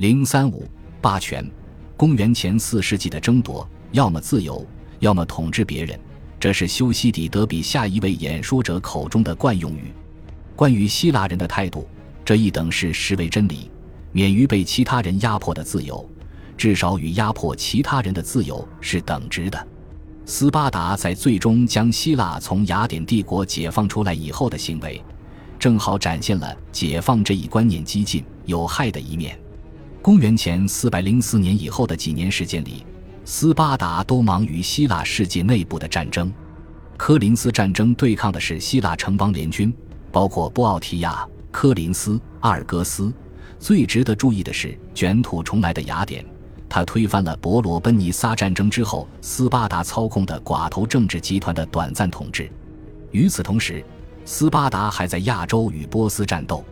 零三五霸权，公元前四世纪的争夺，要么自由，要么统治别人，这是修昔底德比下一位演说者口中的惯用语。关于希腊人的态度，这一等是实为真理，免于被其他人压迫的自由，至少与压迫其他人的自由是等值的。斯巴达在最终将希腊从雅典帝国解放出来以后的行为，正好展现了解放这一观念激进有害的一面。公元前四百零四年以后的几年时间里，斯巴达都忙于希腊世界内部的战争。科林斯战争对抗的是希腊城邦联军。包括波奥提亚、科林斯、阿尔戈斯。最值得注意的是，卷土重来的雅典，他推翻了伯罗奔尼撒战争之后斯巴达操控的寡头政治集团的短暂统治。与此同时，斯巴达还在亚洲与波斯战斗。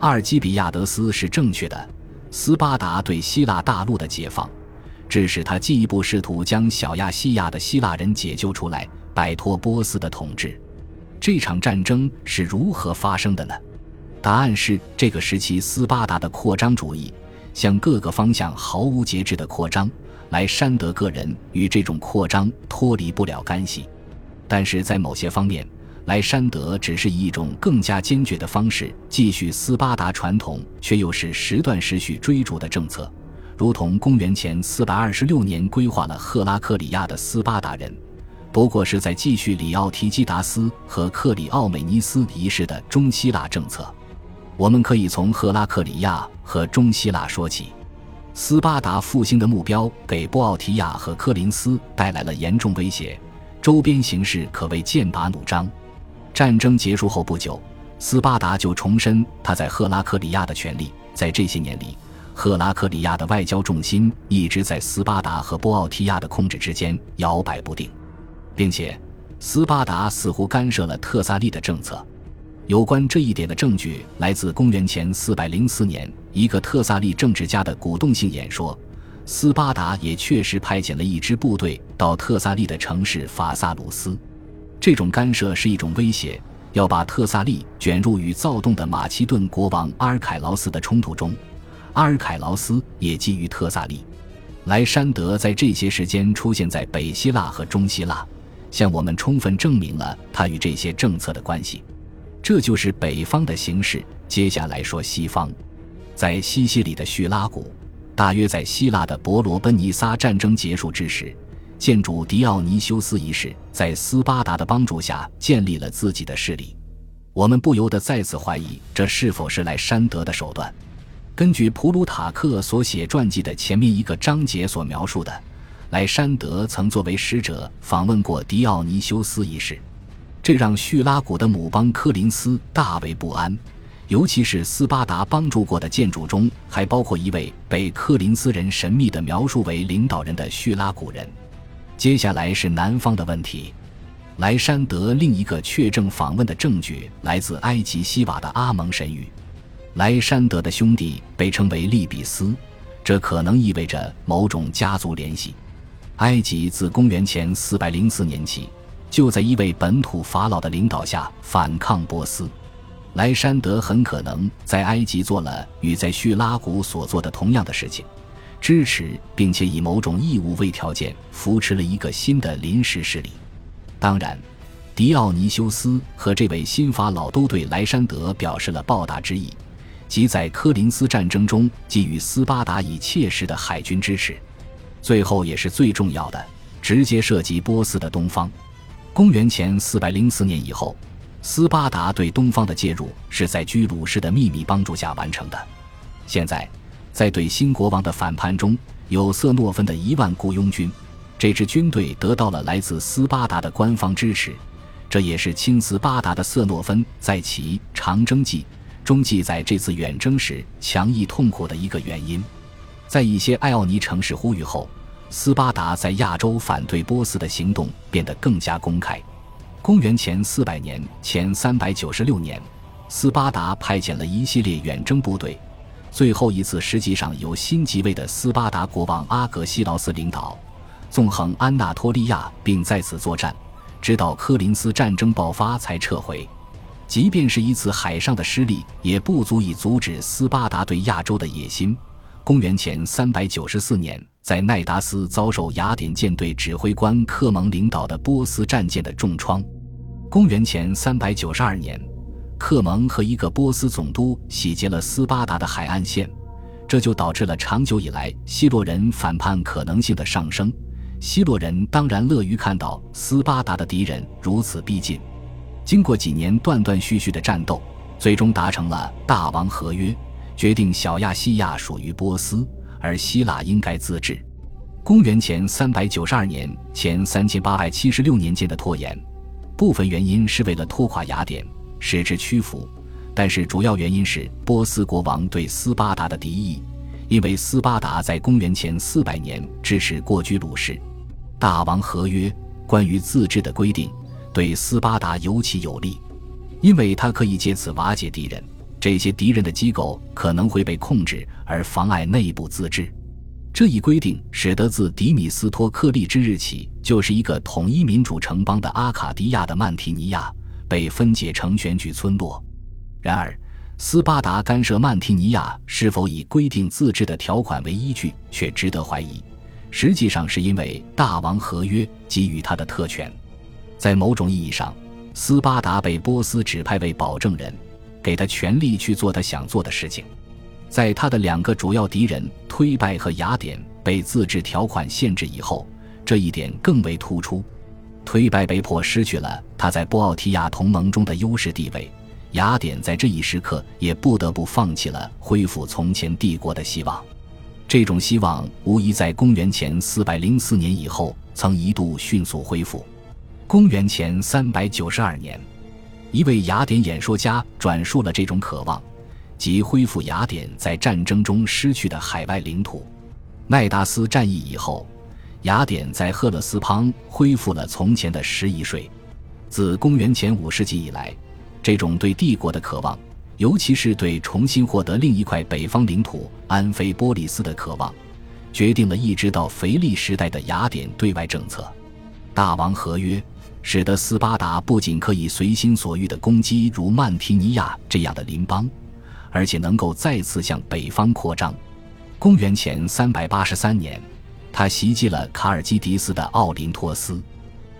阿尔基比亚德斯是正确的。斯巴达对希腊大陆的解放，致使他进一步试图将小亚细亚的希腊人解救出来，摆脱波斯的统治。这场战争是如何发生的呢？答案是这个时期斯巴达的扩张主义向各个方向毫无节制的扩张。莱山德个人与这种扩张脱离不了干系，但是在某些方面，莱山德只是以一种更加坚决的方式继续斯巴达传统却又是时断时续追逐的政策，如同公元前四百二十六年规划了赫拉克里亚的斯巴达人。不过是在继续里奥提基达斯和克里奥美尼斯一世的中希腊政策。我们可以从赫拉克里亚和中希腊说起。斯巴达复兴的目标给波奥提亚和科林斯带来了严重威胁，周边形势可谓剑拔弩张。战争结束后不久，斯巴达就重申他在赫拉克里亚的权利。在这些年里，赫拉克里亚的外交重心一直在斯巴达和波奥提亚的控制之间摇摆不定。并且，斯巴达似乎干涉了特萨利的政策。有关这一点的证据来自公元前404年一个特萨利政治家的鼓动性演说。斯巴达也确实派遣了一支部队到特萨利的城市法萨鲁斯。这种干涉是一种威胁，要把特萨利卷入与躁动的马其顿国王阿尔凯劳斯的冲突中。阿尔凯劳斯也基于特萨利。莱山德在这些时间出现在北希腊和中希腊。向我们充分证明了他与这些政策的关系，这就是北方的形势。接下来说西方，在西西里的叙拉古，大约在希腊的伯罗奔尼撒战争结束之时，建筑迪奥尼修斯一世在斯巴达的帮助下建立了自己的势力。我们不由得再次怀疑，这是否是莱山德的手段？根据普鲁塔克所写传记的前面一个章节所描述的。莱山德曾作为使者访问过迪奥尼修斯一世，这让叙拉古的母邦科林斯大为不安。尤其是斯巴达帮助过的建筑中，还包括一位被科林斯人神秘地描述为领导人的叙拉古人。接下来是南方的问题。莱山德另一个确证访问的证据来自埃及西瓦的阿蒙神谕。莱山德的兄弟被称为利比斯，这可能意味着某种家族联系。埃及自公元前404年起，就在一位本土法老的领导下反抗波斯。莱山德很可能在埃及做了与在叙拉古所做的同样的事情，支持并且以某种义务为条件扶持了一个新的临时势力。当然，狄奥尼修斯和这位新法老都对莱山德表示了报答之意，即在科林斯战争中给予斯巴达以切实的海军支持。最后也是最重要的，直接涉及波斯的东方。公元前四百零四年以后，斯巴达对东方的介入是在居鲁士的秘密帮助下完成的。现在，在对新国王的反叛中有色诺芬的一万雇佣军，这支军队得到了来自斯巴达的官方支持。这也是亲斯巴达的色诺芬在其《长征记》中记载这次远征时强毅痛苦的一个原因。在一些爱奥尼城市呼吁后，斯巴达在亚洲反对波斯的行动变得更加公开。公元前四百年前三百九十六年，斯巴达派遣了一系列远征部队，最后一次实际上由新即位的斯巴达国王阿格西劳斯领导，纵横安纳托利亚，并在此作战，直到科林斯战争爆发才撤回。即便是一次海上的失利，也不足以阻止斯巴达对亚洲的野心。公元前三百九十四年，在奈达斯遭受雅典舰队指挥官克蒙领导的波斯战舰的重创。公元前三百九十二年，克蒙和一个波斯总督洗劫了斯巴达的海岸线，这就导致了长久以来希洛人反叛可能性的上升。希洛人当然乐于看到斯巴达的敌人如此逼近。经过几年断断续续的战斗，最终达成了大王合约。决定小亚细亚属于波斯，而希腊应该自治。公元前三百九十二年前三千八百七十六年间的拖延，部分原因是为了拖垮雅典，使之屈服；但是主要原因是波斯国王对斯巴达的敌意，因为斯巴达在公元前四百年支持过居鲁士。大王合约关于自治的规定对斯巴达尤其有利，因为他可以借此瓦解敌人。这些敌人的机构可能会被控制，而妨碍内部自治。这一规定使得自迪米斯托克利之日起，就是一个统一民主城邦的阿卡迪亚的曼提尼亚被分解成选举村落。然而，斯巴达干涉曼提尼亚是否以规定自治的条款为依据，却值得怀疑。实际上，是因为大王合约给予他的特权。在某种意义上，斯巴达被波斯指派为保证人。给他权力去做他想做的事情，在他的两个主要敌人推拜和雅典被自治条款限制以后，这一点更为突出。推败被迫失去了他在波奥提亚同盟中的优势地位，雅典在这一时刻也不得不放弃了恢复从前帝国的希望。这种希望无疑在公元前四百零四年以后曾一度迅速恢复。公元前三百九十二年。一位雅典演说家转述了这种渴望，即恢复雅典在战争中失去的海外领土。奈达斯战役以后，雅典在赫勒斯滂恢复了从前的十亿税。自公元前五世纪以来，这种对帝国的渴望，尤其是对重新获得另一块北方领土安菲波利斯的渴望，决定了一直到腓力时代的雅典对外政策。大王合约。使得斯巴达不仅可以随心所欲地攻击如曼提尼亚这样的邻邦，而且能够再次向北方扩张。公元前三百八十三年，他袭击了卡尔基迪斯的奥林托斯，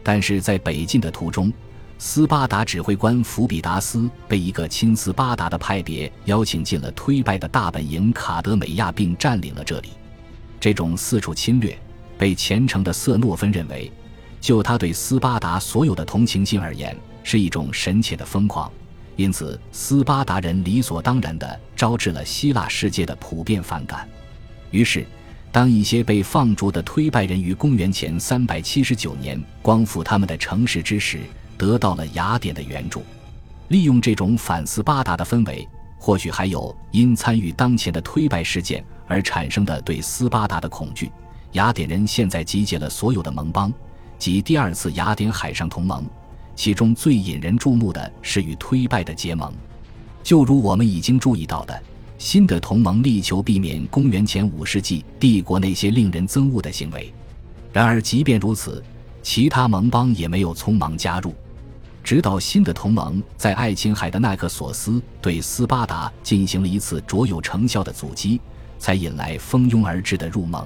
但是在北进的途中，斯巴达指挥官福比达斯被一个亲斯巴达的派别邀请进了推拜的大本营卡德美亚，并占领了这里。这种四处侵略，被虔诚的色诺芬认为。就他对斯巴达所有的同情心而言，是一种神切的疯狂，因此斯巴达人理所当然地招致了希腊世界的普遍反感。于是，当一些被放逐的推拜人于公元前三百七十九年光复他们的城市之时，得到了雅典的援助。利用这种反斯巴达的氛围，或许还有因参与当前的推拜事件而产生的对斯巴达的恐惧。雅典人现在集结了所有的盟邦。及第二次雅典海上同盟，其中最引人注目的是与推拜的结盟。就如我们已经注意到的，新的同盟力求避免公元前五世纪帝国那些令人憎恶的行为。然而，即便如此，其他盟邦也没有匆忙加入，直到新的同盟在爱琴海的奈克索斯对斯巴达进行了一次卓有成效的阻击，才引来蜂拥而至的入盟。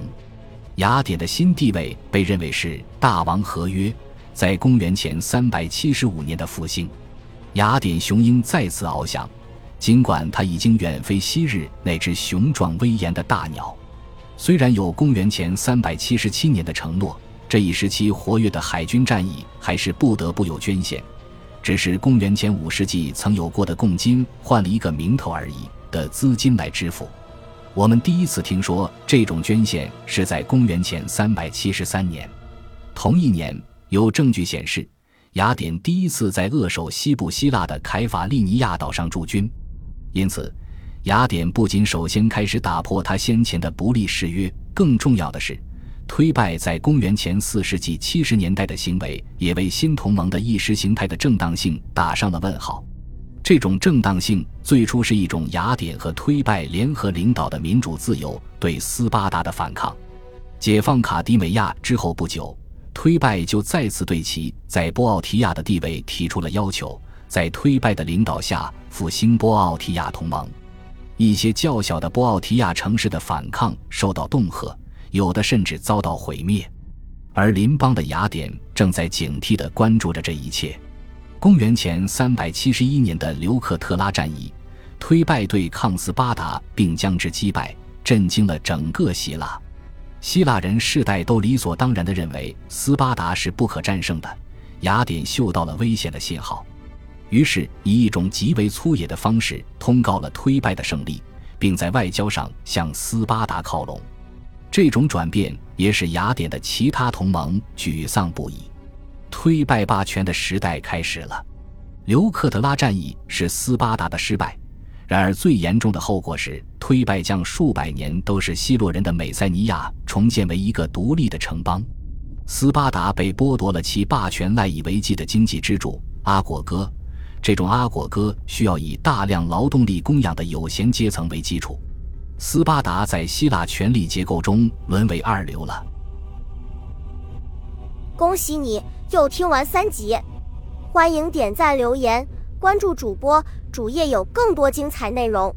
雅典的新地位被认为是大王合约在公元前三百七十五年的复兴。雅典雄鹰再次翱翔，尽管它已经远非昔日那只雄壮威严的大鸟。虽然有公元前三百七十七年的承诺，这一时期活跃的海军战役还是不得不有捐献，只是公元前五世纪曾有过的贡金换了一个名头而已的资金来支付。我们第一次听说这种捐献是在公元前三百七十三年，同一年有证据显示，雅典第一次在扼守西部希腊的凯法利尼亚岛上驻军。因此，雅典不仅首先开始打破他先前的不利誓约，更重要的是，推拜在公元前四世纪七十年代的行为，也为新同盟的意识形态的正当性打上了问号。这种正当性最初是一种雅典和推拜联合领导的民主自由对斯巴达的反抗。解放卡迪美亚之后不久，推拜就再次对其在波奥提亚的地位提出了要求，在推拜的领导下复兴波奥提亚同盟。一些较小的波奥提亚城市的反抗受到恫吓，有的甚至遭到毁灭。而邻邦的雅典正在警惕地关注着这一切。公元前三百七十一年的刘克特拉战役，推败对抗斯巴达，并将之击败，震惊了整个希腊。希腊人世代都理所当然地认为斯巴达是不可战胜的。雅典嗅到了危险的信号，于是以一种极为粗野的方式通告了推败的胜利，并在外交上向斯巴达靠拢。这种转变也使雅典的其他同盟沮丧不已。推败霸权的时代开始了。刘克特拉战役是斯巴达的失败，然而最严重的后果是推败将数百年都是希洛人的美塞尼亚重建为一个独立的城邦。斯巴达被剥夺了其霸权赖以为继的经济支柱阿果戈，这种阿果哥需要以大量劳动力供养的有闲阶层为基础。斯巴达在希腊权力结构中沦为二流了。恭喜你又听完三集，欢迎点赞、留言、关注主播，主页有更多精彩内容。